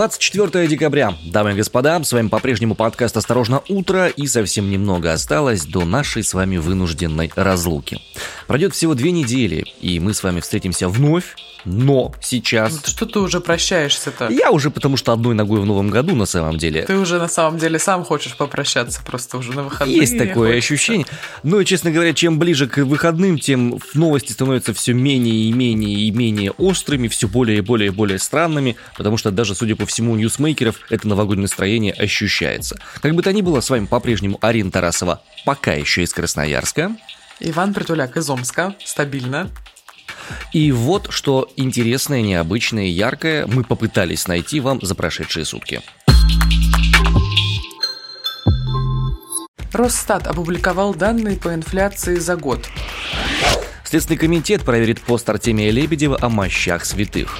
24 декабря. Дамы и господа, с вами по-прежнему подкаст «Осторожно, утро» и совсем немного осталось до нашей с вами вынужденной разлуки. Пройдет всего две недели, и мы с вами встретимся вновь, но сейчас... Ну, что ты уже прощаешься-то? Я уже потому что одной ногой в новом году на самом деле. Ты уже на самом деле сам хочешь попрощаться просто уже на выходные. Есть такое хочется. ощущение. Но, честно говоря, чем ближе к выходным, тем новости становятся все менее и менее и менее острыми, все более и более и более странными, потому что даже, судя по всему, у ньюсмейкеров это новогоднее настроение ощущается. Как бы то ни было, с вами по-прежнему Арина Тарасова, пока еще из Красноярска. Иван Притуляк из Омска, стабильно. И вот что интересное, необычное, яркое мы попытались найти вам за прошедшие сутки. Росстат опубликовал данные по инфляции за год. Следственный комитет проверит пост Артемия Лебедева о мощах святых.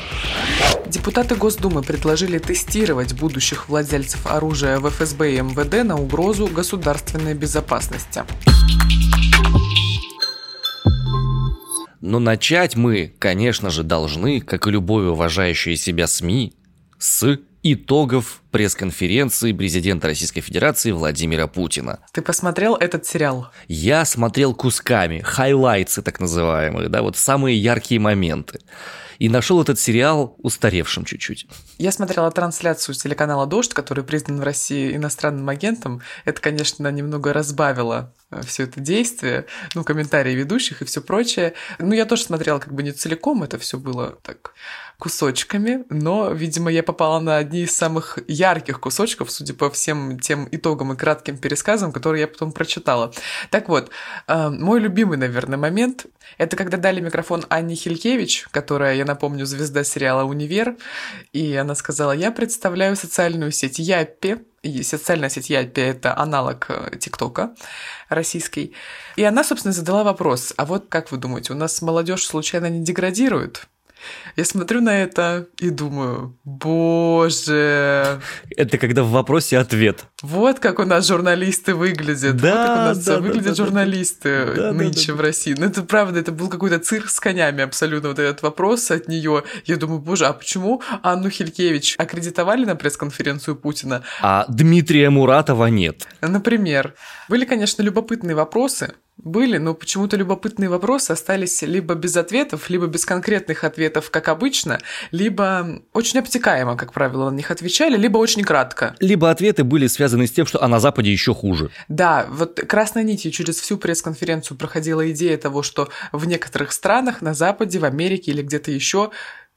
Депутаты Госдумы предложили тестировать будущих владельцев оружия в ФСБ и МВД на угрозу государственной безопасности. Но начать мы, конечно же, должны, как и любой уважающий себя СМИ, с итогов пресс-конференции президента Российской Федерации Владимира Путина. Ты посмотрел этот сериал? Я смотрел кусками, хайлайтсы так называемые, да, вот самые яркие моменты. И нашел этот сериал устаревшим чуть-чуть. Я смотрела трансляцию телеканала «Дождь», который признан в России иностранным агентом. Это, конечно, немного разбавило все это действие, ну, комментарии ведущих и все прочее. Ну, я тоже смотрела как бы не целиком, это все было так кусочками, но, видимо, я попала на одни из самых ярких кусочков, судя по всем тем итогам и кратким пересказам, которые я потом прочитала. Так вот, э, мой любимый, наверное, момент — это когда дали микрофон Анне Хилькевич, которая, я напомню, звезда сериала «Универ», и она сказала, я представляю социальную сеть Яппи, социальная сеть Яппи — это аналог э, ТикТока российский. И она, собственно, задала вопрос, а вот как вы думаете, у нас молодежь случайно не деградирует? Я смотрю на это и думаю, боже. Это когда в вопросе ответ. Вот как у нас журналисты выглядят. Да, вот как у нас да, выглядят да, журналисты да, нынче да, да. в России. Ну, это правда, это был какой-то цирк с конями абсолютно. Вот этот вопрос от нее. Я думаю, боже, а почему Анну Хилькевич аккредитовали на пресс-конференцию Путина? А Дмитрия Муратова нет. Например. Были, конечно, любопытные вопросы, были, но почему-то любопытные вопросы остались либо без ответов, либо без конкретных ответов, как обычно, либо очень обтекаемо, как правило, на них отвечали, либо очень кратко. Либо ответы были связаны с тем, что а на Западе еще хуже. Да, вот красной нитью через всю пресс-конференцию проходила идея того, что в некоторых странах, на Западе, в Америке или где-то еще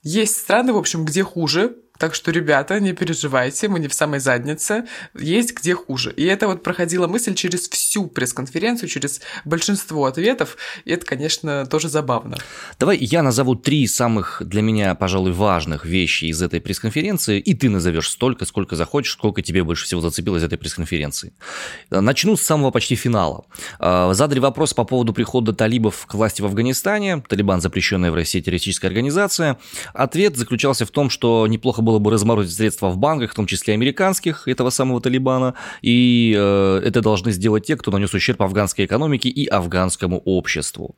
есть страны, в общем, где хуже, так что, ребята, не переживайте, мы не в самой заднице, есть где хуже. И это вот проходила мысль через всю пресс-конференцию, через большинство ответов, и это, конечно, тоже забавно. Давай я назову три самых для меня, пожалуй, важных вещи из этой пресс-конференции, и ты назовешь столько, сколько захочешь, сколько тебе больше всего зацепило из этой пресс-конференции. Начну с самого почти финала. А, задали вопрос по поводу прихода талибов к власти в Афганистане, Талибан запрещенная в России террористическая организация. Ответ заключался в том, что неплохо было бы разморозить средства в банках, в том числе американских, этого самого Талибана, и э, это должны сделать те, кто нанес ущерб афганской экономике и афганскому обществу.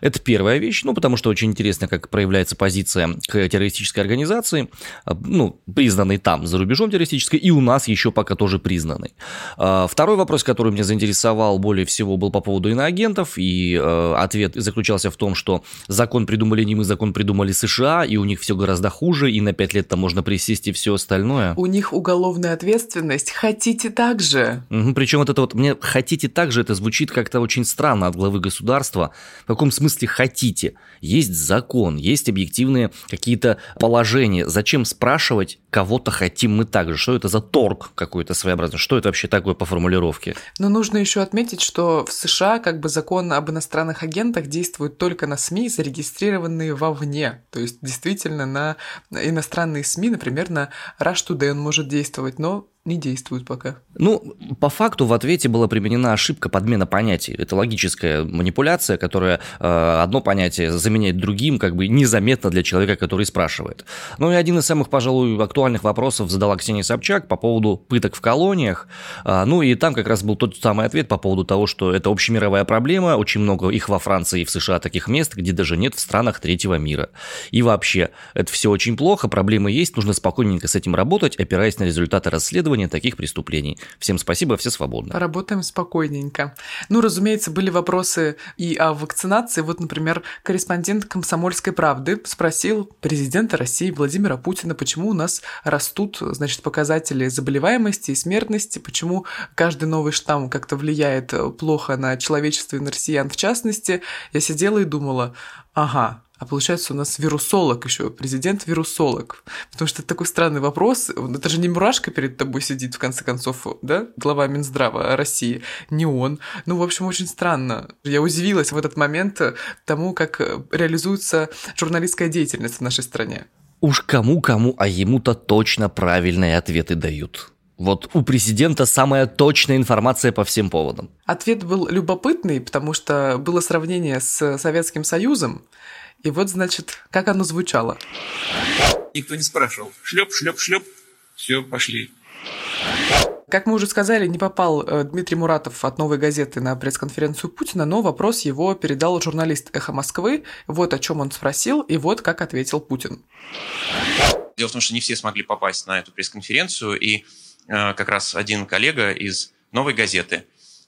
Это первая вещь, ну, потому что очень интересно, как проявляется позиция к террористической организации, э, ну, признанной там, за рубежом террористической, и у нас еще пока тоже признанной. Э, второй вопрос, который меня заинтересовал более всего, был по поводу иноагентов, и э, ответ заключался в том, что закон придумали не мы, закон придумали США, и у них все гораздо хуже, и на пять лет там можно присесть и все остальное. У них уголовная ответственность. Хотите так же? Угу, причем вот это вот, мне хотите так же, это звучит как-то очень странно от главы государства. В каком смысле хотите? Есть закон, есть объективные какие-то положения. Зачем спрашивать, кого-то хотим мы так же? Что это за торг какой-то своеобразный? Что это вообще такое по формулировке? Но нужно еще отметить, что в США как бы закон об иностранных агентах действует только на СМИ, зарегистрированные вовне. То есть действительно на иностранные СМИ, например, на Rush Today он может действовать, но не действует пока. Ну, по факту в ответе была применена ошибка подмена понятий. Это логическая манипуляция, которая э, одно понятие заменяет другим, как бы незаметно для человека, который спрашивает. Ну и один из самых, пожалуй, актуальных вопросов задала Ксения Собчак по поводу пыток в колониях. Э, ну и там как раз был тот самый ответ по поводу того, что это общемировая проблема, очень много их во Франции и в США таких мест, где даже нет в странах третьего мира. И вообще, это все очень плохо, проблемы есть, нужно спокойненько с этим работать, опираясь на результаты расследования расследования таких преступлений. Всем спасибо, все свободны. Поработаем спокойненько. Ну, разумеется, были вопросы и о вакцинации. Вот, например, корреспондент «Комсомольской правды» спросил президента России Владимира Путина, почему у нас растут, значит, показатели заболеваемости и смертности, почему каждый новый штамм как-то влияет плохо на человечество и на россиян в частности. Я сидела и думала, ага, а получается у нас вирусолог еще, президент-вирусолог. Потому что это такой странный вопрос. Это же не мурашка перед тобой сидит, в конце концов, да, глава Минздрава России, не он. Ну, в общем, очень странно. Я удивилась в этот момент тому, как реализуется журналистская деятельность в нашей стране. Уж кому-кому, а ему-то точно правильные ответы дают. Вот у президента самая точная информация по всем поводам. Ответ был любопытный, потому что было сравнение с Советским Союзом, и вот, значит, как оно звучало. Никто не спрашивал. Шлеп, шлеп, шлеп. Все, пошли. Как мы уже сказали, не попал э, Дмитрий Муратов от «Новой газеты» на пресс-конференцию Путина, но вопрос его передал журналист «Эхо Москвы». Вот о чем он спросил, и вот как ответил Путин. Дело в том, что не все смогли попасть на эту пресс-конференцию, и э, как раз один коллега из «Новой газеты»,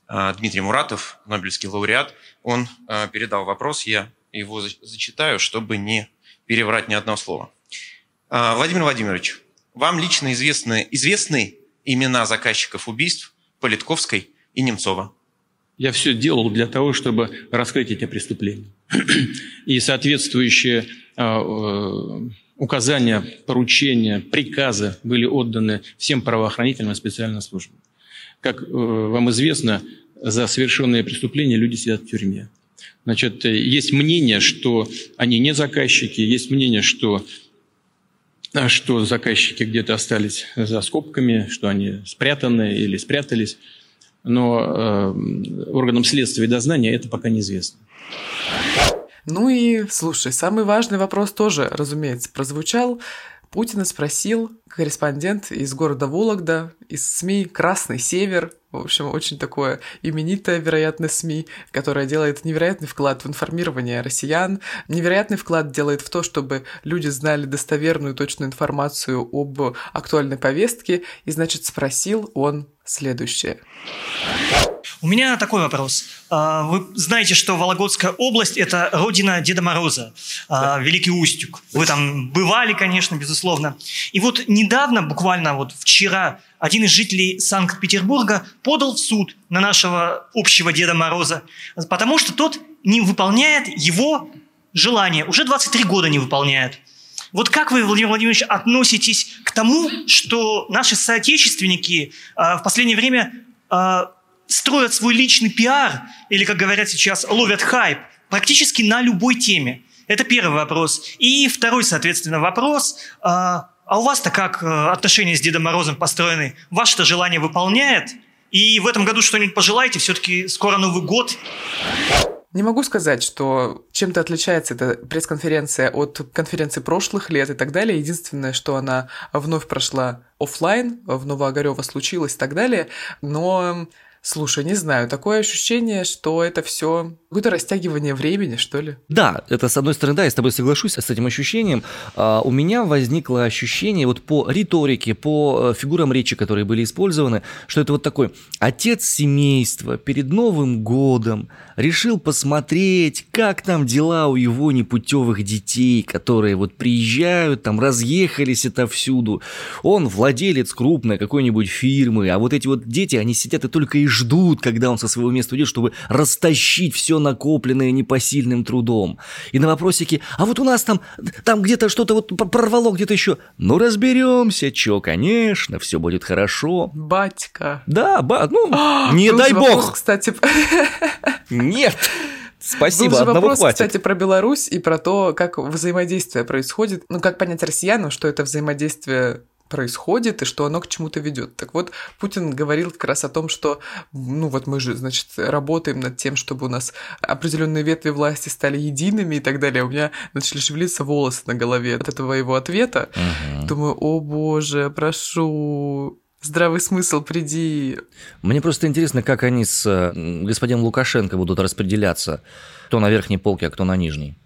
э, Дмитрий Муратов, Нобелевский лауреат, он э, передал вопрос, я его зачитаю, чтобы не переврать ни одного слова. Владимир Владимирович, вам лично известны, известны имена заказчиков убийств Политковской и Немцова? Я все делал для того, чтобы раскрыть эти преступления. И соответствующие а, э, указания, поручения, приказы были отданы всем правоохранительным и специальным службам. Как э, вам известно, за совершенные преступления люди сидят в тюрьме. Значит, э, есть мнение, что они не заказчики, есть мнение, что, а, что заказчики где-то остались за скобками, что они спрятаны или спрятались. Но э, органам следствия и дознания это пока неизвестно. Ну и, слушай, самый важный вопрос тоже, разумеется, прозвучал. Путина спросил корреспондент из города Вологда, из СМИ «Красный Север», в общем, очень такое именитое, вероятно, СМИ, которое делает невероятный вклад в информирование россиян, невероятный вклад делает в то, чтобы люди знали достоверную, точную информацию об актуальной повестке, и, значит, спросил он следующее. У меня такой вопрос. А, вы знаете, что Вологодская область – это родина Деда Мороза, а, Великий Устюг. Вы там бывали, конечно, безусловно. И вот недавно, буквально вот вчера, один из жителей Санкт-Петербурга подал в суд на нашего общего Деда Мороза, потому что тот не выполняет его желание. Уже 23 года не выполняет. Вот как вы, Владимир Владимирович, относитесь к тому, что наши соотечественники э, в последнее время э, строят свой личный пиар, или, как говорят сейчас, ловят хайп, практически на любой теме. Это первый вопрос. И второй, соответственно, вопрос. А, а у вас-то как э, отношения с Дедом Морозом построены? Ваше-то желание выполняет? И в этом году что-нибудь пожелаете? Все-таки скоро Новый год. Не могу сказать, что чем-то отличается эта пресс-конференция от конференции прошлых лет и так далее. Единственное, что она вновь прошла офлайн, в Новоогарево случилось и так далее. Но Слушай, не знаю, такое ощущение, что это все какое-то растягивание времени, что ли? Да, это с одной стороны, да, я с тобой соглашусь с этим ощущением. А, у меня возникло ощущение вот по риторике, по э, фигурам речи, которые были использованы, что это вот такой отец семейства перед Новым годом решил посмотреть, как там дела у его непутевых детей, которые вот приезжают, там разъехались это всюду. Он владелец крупной какой-нибудь фирмы, а вот эти вот дети, они сидят и только и ждут, когда он со своего места уйдет, чтобы растащить все накопленное непосильным трудом. И на вопросики, а вот у нас там, там где-то что-то вот прорвало, где-то еще. Ну, разберемся, чё, конечно, все будет хорошо. Батька. Да, ба, ну, а, не дай бог. кстати. Нет. Спасибо, Был же одного вопрос, хватит. кстати, про Беларусь и про то, как взаимодействие происходит. Ну, как понять россиянам, что это взаимодействие происходит и что оно к чему-то ведет. Так вот, Путин говорил как раз о том, что, ну вот мы же, значит, работаем над тем, чтобы у нас определенные ветви власти стали едиными и так далее. У меня начали шевелиться волосы на голове от этого его ответа. Угу. Думаю, о боже, прошу, здравый смысл, приди. Мне просто интересно, как они с господином Лукашенко будут распределяться. Кто на верхней полке, а кто на нижней.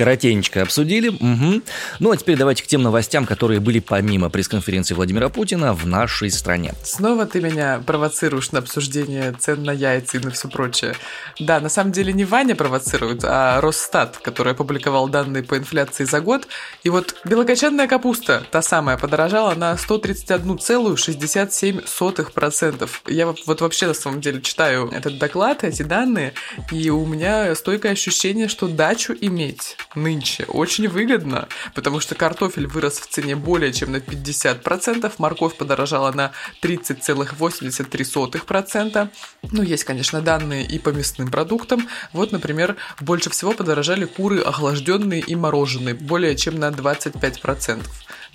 Коротенько обсудили. Угу. Ну а теперь давайте к тем новостям, которые были помимо пресс-конференции Владимира Путина в нашей стране. Снова ты меня провоцируешь на обсуждение цен на яйца и на все прочее. Да, на самом деле не Ваня провоцирует, а Росстат, который опубликовал данные по инфляции за год. И вот белокочанная капуста, та самая, подорожала на 131,67%. Я вот вообще на самом деле читаю этот доклад, эти данные, и у меня стойкое ощущение, что дачу иметь нынче очень выгодно, потому что картофель вырос в цене более чем на 50%, морковь подорожала на 30,83%. Ну, есть, конечно, данные и по мясным продуктам. Вот, например, больше всего подорожали куры охлажденные и мороженые, более чем на 25%.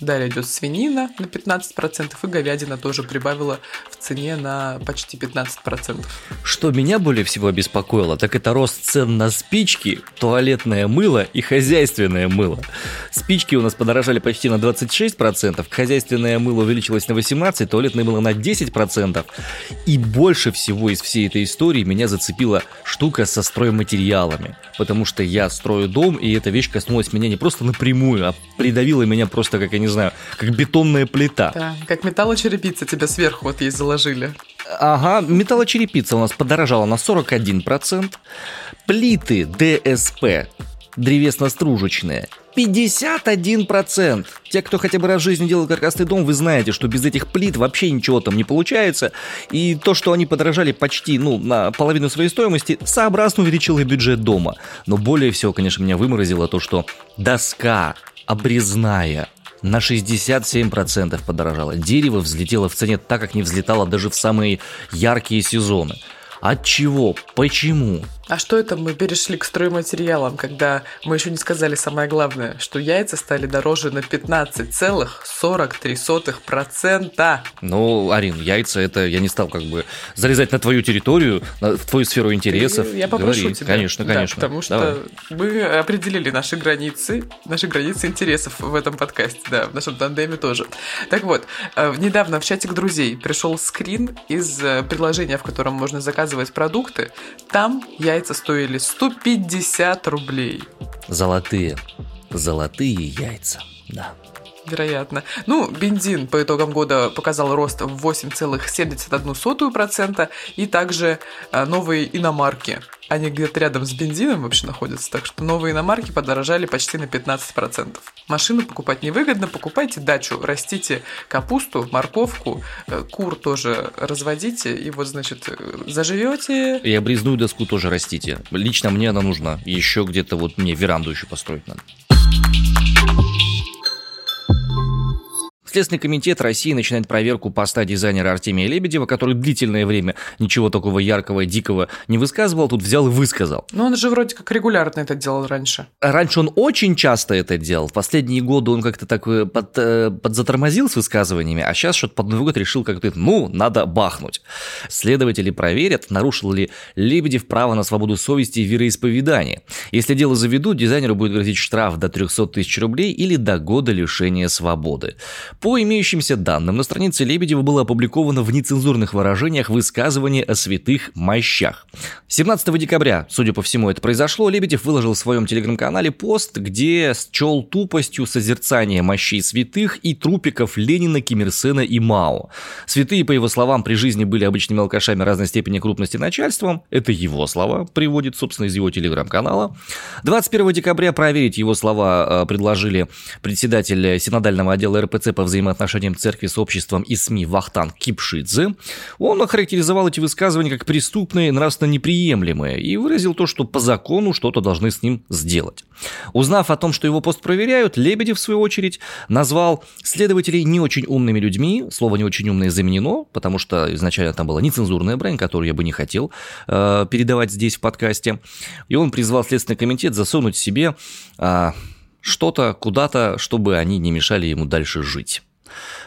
Далее идет свинина на 15%, и говядина тоже прибавила в цене на почти 15%. Что меня более всего обеспокоило, так это рост цен на спички, туалетное мыло и хозяйственное мыло. Спички у нас подорожали почти на 26%, хозяйственное мыло увеличилось на 18%, туалетное мыло на 10%. И больше всего из всей этой истории меня зацепила штука со стройматериалами. Потому что я строю дом, и эта вещь коснулась меня не просто напрямую, а придавила меня просто, как не знаю, как бетонная плита. Да, как металлочерепица тебя сверху вот ей заложили. Ага, металлочерепица у нас подорожала на 41%. Плиты ДСП древесно-стружечные 51%. Те, кто хотя бы раз в жизни делал каркасный дом, вы знаете, что без этих плит вообще ничего там не получается. И то, что они подорожали почти, ну, на половину своей стоимости, сообразно увеличило бюджет дома. Но более всего, конечно, меня выморозило то, что доска обрезная на 67% подорожала. Дерево взлетело в цене так, как не взлетало даже в самые яркие сезоны. От чего? Почему? А что это мы перешли к стройматериалам, когда мы еще не сказали самое главное, что яйца стали дороже на 15,43%? Ну, Арин, яйца это я не стал как бы залезать на твою территорию, в твою сферу интересов. Я попрошу Говори. тебя. Конечно, конечно. Да, потому что Давай. мы определили наши границы, наши границы интересов в этом подкасте, да, в нашем тандеме тоже. Так вот, э, недавно в чатик друзей пришел скрин из э, приложения, в котором можно заказывать продукты. Там я яйца стоили 150 рублей. Золотые. Золотые яйца, да. Вероятно. Ну, бензин по итогам года показал рост в 8,71%, и также э, новые иномарки они где-то рядом с бензином вообще находятся, так что новые иномарки подорожали почти на 15%. Машину покупать невыгодно, покупайте дачу, растите капусту, морковку, э, кур тоже разводите, и вот, значит, э, заживете. И обрезную доску тоже растите. Лично мне она нужна. Еще где-то вот мне веранду еще построить надо. Следственный комитет России начинает проверку поста дизайнера Артемия Лебедева, который длительное время ничего такого яркого, дикого не высказывал, тут взял и высказал. Но он же вроде как регулярно это делал раньше. Раньше он очень часто это делал. В последние годы он как-то так э, под, э, подзатормозил с высказываниями, а сейчас что-то под Новый год решил как-то, ну, надо бахнуть. Следователи проверят, нарушил ли Лебедев право на свободу совести и вероисповедания. Если дело заведут, дизайнеру будет грозить штраф до 300 тысяч рублей или до года лишения свободы. По имеющимся данным, на странице Лебедева было опубликовано в нецензурных выражениях высказывание о святых мощах. 17 декабря, судя по всему, это произошло, Лебедев выложил в своем телеграм-канале пост, где счел тупостью созерцание мощей святых и трупиков Ленина, Ким Ир Сена и Мао. Святые, по его словам, при жизни были обычными алкашами разной степени крупности начальством. Это его слова, приводит, собственно, из его телеграм-канала. 21 декабря проверить его слова э, предложили председатель синодального отдела РПЦ по взаимодействию взаимоотношениям церкви с обществом и СМИ Вахтан Кипшидзе, он охарактеризовал эти высказывания как преступные, нравственно неприемлемые и выразил то, что по закону что-то должны с ним сделать. Узнав о том, что его пост проверяют, Лебедев, в свою очередь, назвал следователей не очень умными людьми. Слово «не очень умное» заменено, потому что изначально там была нецензурная брань, которую я бы не хотел э, передавать здесь в подкасте. И он призвал Следственный комитет засунуть себе... Э, что-то куда-то, чтобы они не мешали ему дальше жить.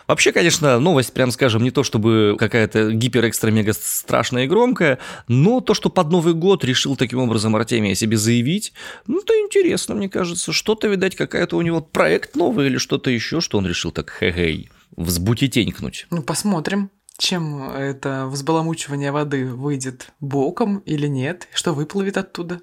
Вообще, конечно, новость, прям скажем, не то чтобы какая-то гипер-экстра-мега страшная и громкая, но то, что под Новый год решил таким образом Артемий о себе заявить, ну, это интересно, мне кажется. Что-то, видать, какая-то у него проект новый или что-то еще, что он решил так хе-хей взбутетенькнуть. Ну, посмотрим чем это взбаламучивание воды выйдет боком или нет, что выплывет оттуда.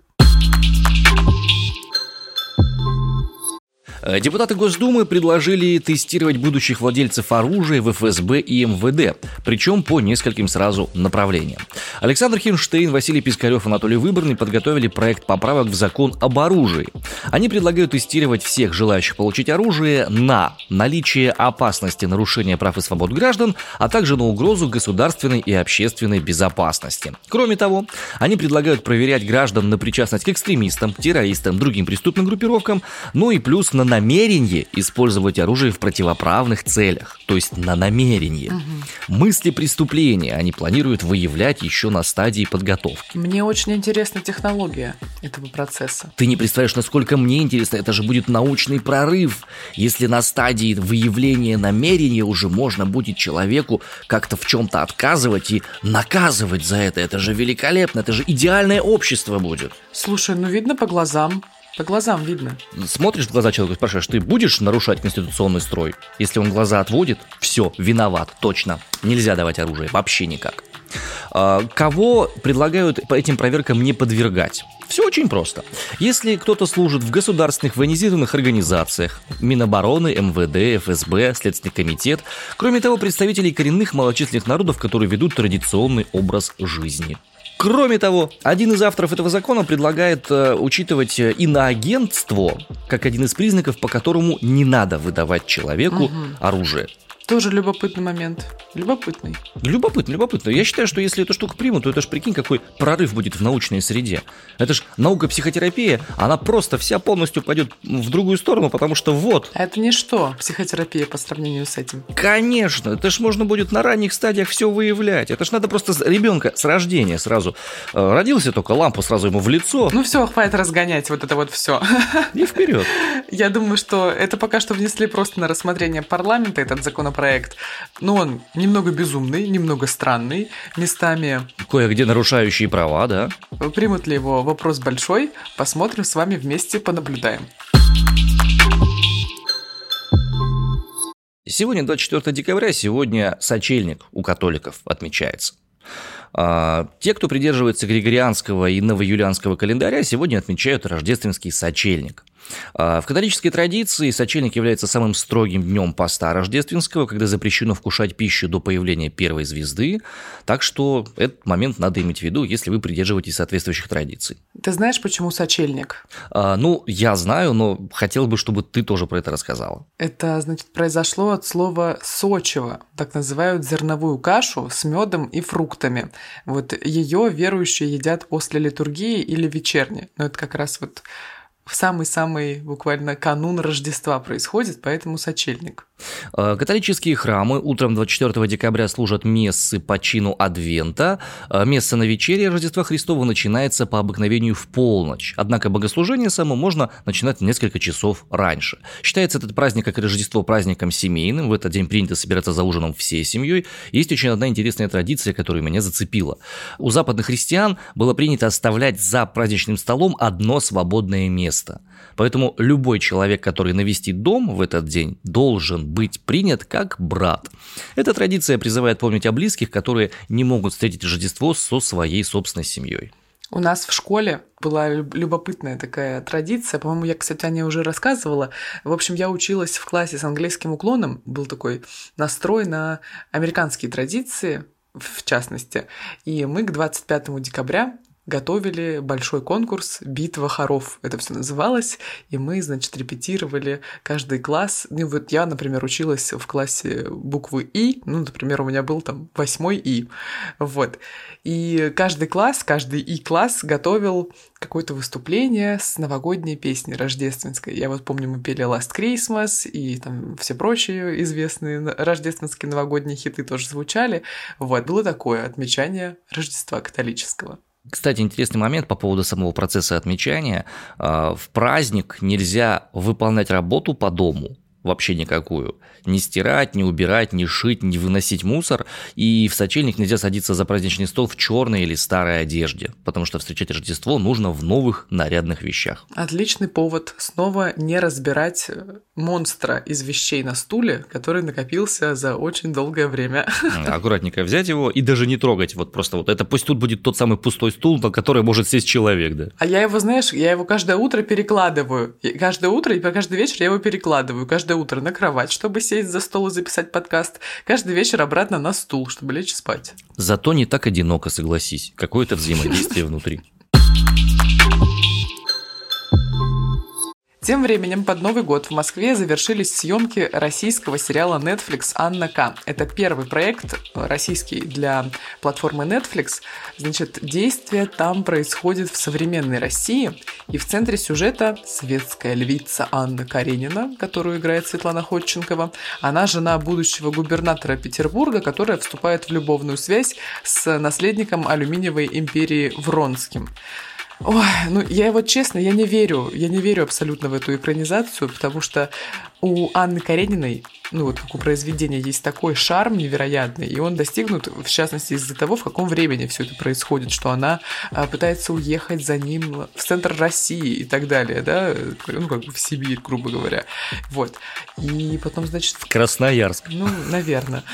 Депутаты Госдумы предложили тестировать будущих владельцев оружия в ФСБ и МВД, причем по нескольким сразу направлениям. Александр Хинштейн, Василий Пискарев, Анатолий Выборный подготовили проект поправок в закон об оружии. Они предлагают тестировать всех желающих получить оружие на наличие опасности нарушения прав и свобод граждан, а также на угрозу государственной и общественной безопасности. Кроме того, они предлагают проверять граждан на причастность к экстремистам, террористам, другим преступным группировкам, ну и плюс на намерение использовать оружие в противоправных целях, то есть на намерение. Угу. Мысли преступления они планируют выявлять еще на стадии подготовки. Мне очень интересна технология этого процесса. Ты не представляешь, насколько мне интересно, это же будет научный прорыв, если на стадии выявления намерения уже можно будет человеку как-то в чем-то отказывать и наказывать за это. Это же великолепно, это же идеальное общество будет. Слушай, ну видно по глазам, по глазам видно. Смотришь в глаза человека и спрашиваешь, ты будешь нарушать конституционный строй? Если он глаза отводит, все, виноват, точно. Нельзя давать оружие, вообще никак. А, кого предлагают по этим проверкам не подвергать? Все очень просто. Если кто-то служит в государственных военизированных организациях, Минобороны, МВД, ФСБ, Следственный комитет, кроме того, представителей коренных малочисленных народов, которые ведут традиционный образ жизни – Кроме того, один из авторов этого закона предлагает э, учитывать э, иноагентство как один из признаков, по которому не надо выдавать человеку угу. оружие. Тоже любопытный момент. Любопытный. Любопытно, любопытно. Я считаю, что если эту штуку примут, то это ж прикинь, какой прорыв будет в научной среде. Это ж наука психотерапия, она просто вся полностью пойдет в другую сторону, потому что вот. А это не что, психотерапия по сравнению с этим? Конечно, это ж можно будет на ранних стадиях все выявлять. Это ж надо просто ребенка с рождения сразу. Э, родился только, лампу сразу ему в лицо. Ну все, хватит разгонять вот это вот все. И вперед. Я думаю, что это пока что внесли просто на рассмотрение парламента этот законопроект проект. Но он немного безумный, немного странный, местами... Кое-где нарушающие права, да? Примут ли его вопрос большой? Посмотрим с вами вместе, понаблюдаем. Сегодня 24 декабря, сегодня сочельник у католиков отмечается. А, те, кто придерживается григорианского и новоюлианского календаря, сегодня отмечают рождественский сочельник – в католической традиции сочельник является самым строгим днем поста рождественского, когда запрещено вкушать пищу до появления первой звезды, так что этот момент надо иметь в виду, если вы придерживаетесь соответствующих традиций. Ты знаешь, почему сочельник? А, ну, я знаю, но хотел бы, чтобы ты тоже про это рассказала. Это, значит, произошло от слова «сочево». Так называют зерновую кашу с медом и фруктами. Вот ее верующие едят после литургии или вечерни. Но это как раз вот в самый-самый буквально канун Рождества происходит, поэтому сочельник. Э, католические храмы утром 24 декабря служат мессы по чину Адвента. Э, месса на вечере Рождества Христова начинается по обыкновению в полночь. Однако богослужение само можно начинать несколько часов раньше. Считается этот праздник, как Рождество, праздником семейным. В этот день принято собираться за ужином всей семьей. Есть очень одна интересная традиция, которая меня зацепила. У западных христиан было принято оставлять за праздничным столом одно свободное место. Поэтому любой человек, который навестит дом в этот день, должен быть принят как брат. Эта традиция призывает помнить о близких, которые не могут встретить Рождество со своей собственной семьей. У нас в школе была любопытная такая традиция. По-моему, я, кстати, о ней уже рассказывала. В общем, я училась в классе с английским уклоном. Был такой настрой на американские традиции, в частности. И мы к 25 декабря готовили большой конкурс «Битва хоров». Это все называлось, и мы, значит, репетировали каждый класс. Ну, вот я, например, училась в классе буквы «И», ну, например, у меня был там восьмой «И», вот. И каждый класс, каждый И-класс готовил какое-то выступление с новогодней песней рождественской. Я вот помню, мы пели Last Christmas и там все прочие известные рождественские новогодние хиты тоже звучали. Вот, было такое отмечание Рождества католического. Кстати, интересный момент по поводу самого процесса отмечания. А, в праздник нельзя выполнять работу по дому, вообще никакую. Не стирать, не убирать, не шить, не выносить мусор. И в сочельник нельзя садиться за праздничный стол в черной или старой одежде, потому что встречать Рождество нужно в новых нарядных вещах. Отличный повод снова не разбирать э, монстра из вещей на стуле, который накопился за очень долгое время. Аккуратненько взять его и даже не трогать. Вот просто вот это пусть тут будет тот самый пустой стул, на который может сесть человек, да. А я его, знаешь, я его каждое утро перекладываю. Каждое утро и каждый вечер я его перекладываю. Каждое утро на кровать, чтобы сесть за стол и записать подкаст. Каждый вечер обратно на стул, чтобы лечь спать. Зато не так одиноко, согласись. Какое-то взаимодействие внутри. Тем временем под Новый год в Москве завершились съемки российского сериала Netflix «Анна К». Это первый проект российский для платформы Netflix. Значит, действие там происходит в современной России, и в центре сюжета светская львица Анна Каренина, которую играет Светлана Ходченкова. Она жена будущего губернатора Петербурга, которая вступает в любовную связь с наследником алюминиевой империи Вронским. Ой, ну я вот честно, я не верю, я не верю абсолютно в эту экранизацию, потому что у Анны Карениной, ну вот как у произведения, есть такой шарм невероятный, и он достигнут, в частности, из-за того, в каком времени все это происходит, что она а, пытается уехать за ним в центр России и так далее, да, ну как бы в Сибирь, грубо говоря, вот. И потом, значит... В Красноярск. Ну, наверное.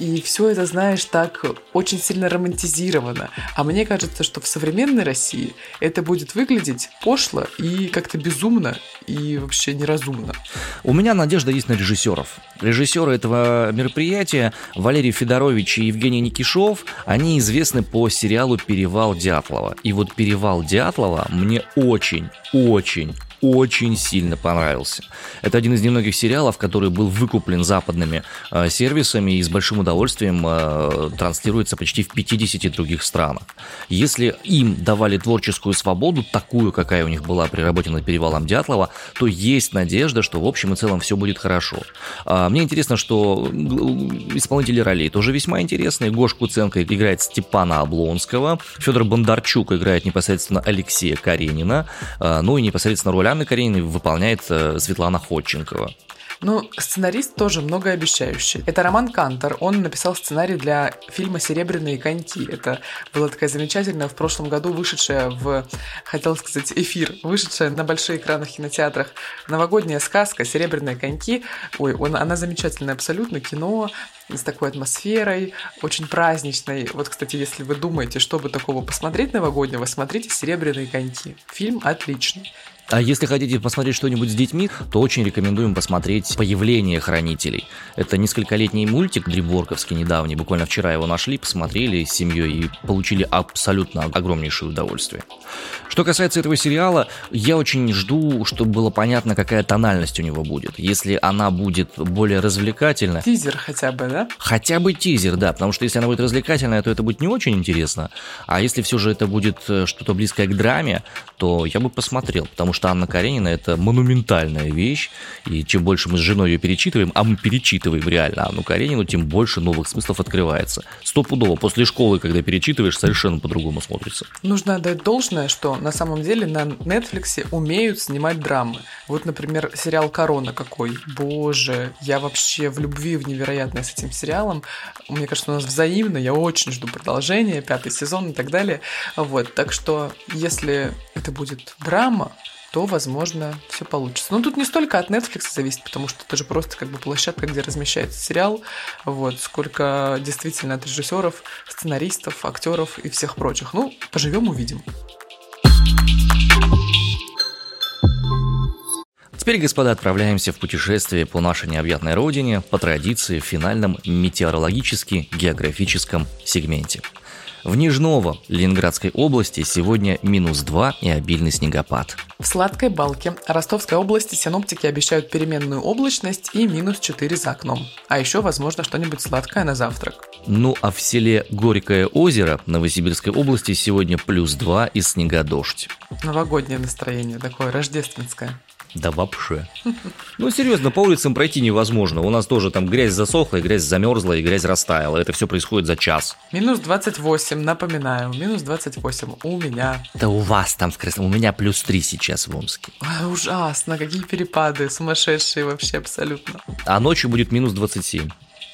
И все это, знаешь, так очень сильно романтизировано. А мне кажется, что в современной России это будет выглядеть пошло и как-то безумно и вообще неразумно. У меня надежда есть на режиссеров. Режиссеры этого мероприятия Валерий Федорович и Евгений Никишов, они известны по сериалу «Перевал Дятлова». И вот «Перевал Дятлова» мне очень, очень, очень сильно понравился. Это один из немногих сериалов, который был выкуплен западными э, сервисами и с большим удовольствием э, транслируется почти в 50 других странах. Если им давали творческую свободу, такую, какая у них была при работе над перевалом Дятлова, то есть надежда, что в общем и целом все будет хорошо. А, мне интересно, что исполнители ролей тоже весьма интересные. Гош Куценко играет Степана Облонского, Федор Бондарчук играет непосредственно Алексея Каренина, а, ну и непосредственно роль Анны Карениной выполняет э, Светлана Ходченкова. Ну, сценарист тоже многообещающий. Это Роман Кантор. Он написал сценарий для фильма «Серебряные коньки». Это была такая замечательная в прошлом году вышедшая в, хотел сказать, эфир, вышедшая на больших экранах кинотеатрах новогодняя сказка «Серебряные коньки». Ой, он, она замечательная абсолютно, кино с такой атмосферой, очень праздничной. Вот, кстати, если вы думаете, чтобы такого посмотреть новогоднего, смотрите «Серебряные коньки». Фильм отличный. А если хотите посмотреть что-нибудь с детьми, то очень рекомендуем посмотреть «Появление хранителей». Это нескольколетний мультик дримворковский недавний, буквально вчера его нашли, посмотрели с семьей и получили абсолютно огромнейшее удовольствие. Что касается этого сериала, я очень жду, чтобы было понятно, какая тональность у него будет. Если она будет более развлекательная... Тизер хотя бы, да? Хотя бы тизер, да, потому что если она будет развлекательная, то это будет не очень интересно. А если все же это будет э, что-то близкое к драме, то я бы посмотрел, потому что что Анна Каренина – это монументальная вещь, и чем больше мы с женой ее перечитываем, а мы перечитываем реально Анну Каренину, тем больше новых смыслов открывается. Стопудово, после школы, когда перечитываешь, совершенно по-другому смотрится. Нужно отдать должное, что на самом деле на Netflix умеют снимать драмы. Вот, например, сериал «Корона» какой. Боже, я вообще в любви в невероятной с этим сериалом. Мне кажется, у нас взаимно, я очень жду продолжения, пятый сезон и так далее. Вот, так что, если это будет драма, то, возможно, все получится. Но тут не столько от Netflix зависит, потому что это же просто как бы площадка, где размещается сериал, вот, сколько действительно от режиссеров, сценаристов, актеров и всех прочих. Ну, поживем, увидим. Теперь, господа, отправляемся в путешествие по нашей необъятной родине по традиции в финальном метеорологически-географическом сегменте – в Нижново Ленинградской области сегодня минус 2 и обильный снегопад. В Сладкой Балке Ростовской области синоптики обещают переменную облачность и минус 4 за окном. А еще, возможно, что-нибудь сладкое на завтрак. Ну а в селе Горькое озеро Новосибирской области сегодня плюс 2 и снегодождь. Новогоднее настроение такое, рождественское. Да вообще. Ну, серьезно, по улицам пройти невозможно. У нас тоже там грязь засохла, и грязь замерзла, и грязь растаяла. Это все происходит за час. Минус 28, напоминаю, минус 28 у меня. Да у вас там в Красном... У меня плюс 3 сейчас в Омске. Ой, ужасно, какие перепады, сумасшедшие вообще абсолютно. А ночью будет минус 27.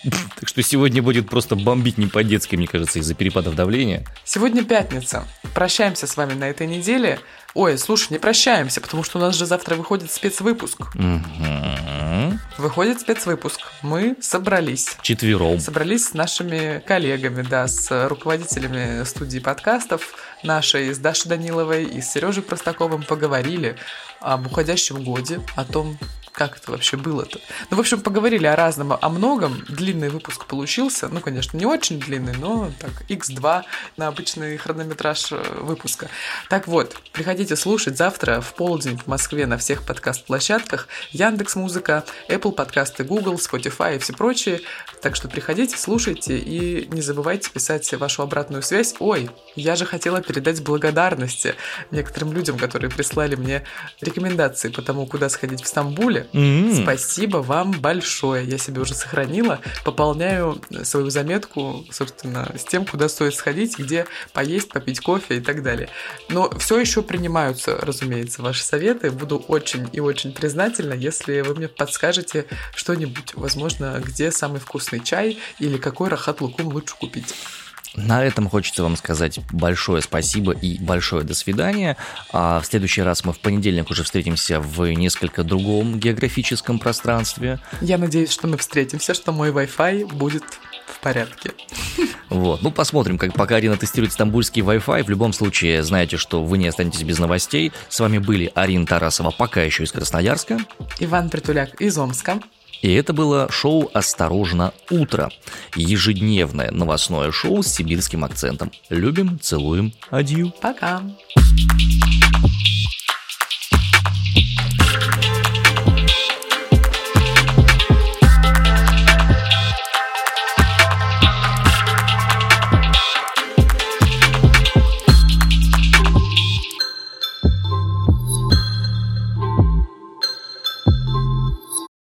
Так что сегодня будет просто бомбить не по-детски, мне кажется, из-за перепадов давления. Сегодня пятница. Прощаемся с вами на этой неделе. Ой, слушай, не прощаемся, потому что у нас же завтра выходит спецвыпуск. Мгм. Выходит спецвыпуск. Мы собрались. Четвером. Собрались с нашими коллегами, да, с руководителями студии подкастов нашей, с Дашей Даниловой и с Сережей Простаковым поговорили об уходящем годе, о том, как это вообще было-то. Ну, в общем, поговорили о разном, о многом. Длинный выпуск получился. Ну, конечно, не очень длинный, но так, x2 на обычный хронометраж э, выпуска. Так вот, приходите слушать завтра в полдень в Москве на всех подкаст-площадках. Яндекс Музыка, Apple подкасты, Google, Spotify и все прочие. Так что приходите, слушайте и не забывайте писать вашу обратную связь. Ой, я же хотела передать благодарности некоторым людям, которые прислали мне рекомендации по тому, куда сходить в Стамбуле. М. Спасибо вам большое. Я себе уже сохранила. Пополняю свою заметку, собственно, с тем, куда стоит сходить, где поесть, попить кофе и так далее. Но все еще принимаются, разумеется, ваши советы. Буду очень и очень признательна, если вы мне подскажете что-нибудь. Возможно, где самый вкусный чай или какой рахат лукум лучше купить. На этом хочется вам сказать большое спасибо и большое до свидания. А в следующий раз мы в понедельник уже встретимся в несколько другом географическом пространстве. Я надеюсь, что мы встретимся, что мой Wi-Fi будет в порядке. Вот. Ну, посмотрим, как пока Арина тестирует стамбульский Wi-Fi. В любом случае, знаете, что вы не останетесь без новостей. С вами были Арина Тарасова, пока еще из Красноярска. Иван Притуляк из Омска. И это было шоу «Осторожно, утро». Ежедневное новостное шоу с сибирским акцентом. Любим, целуем, адью. Пока. Thank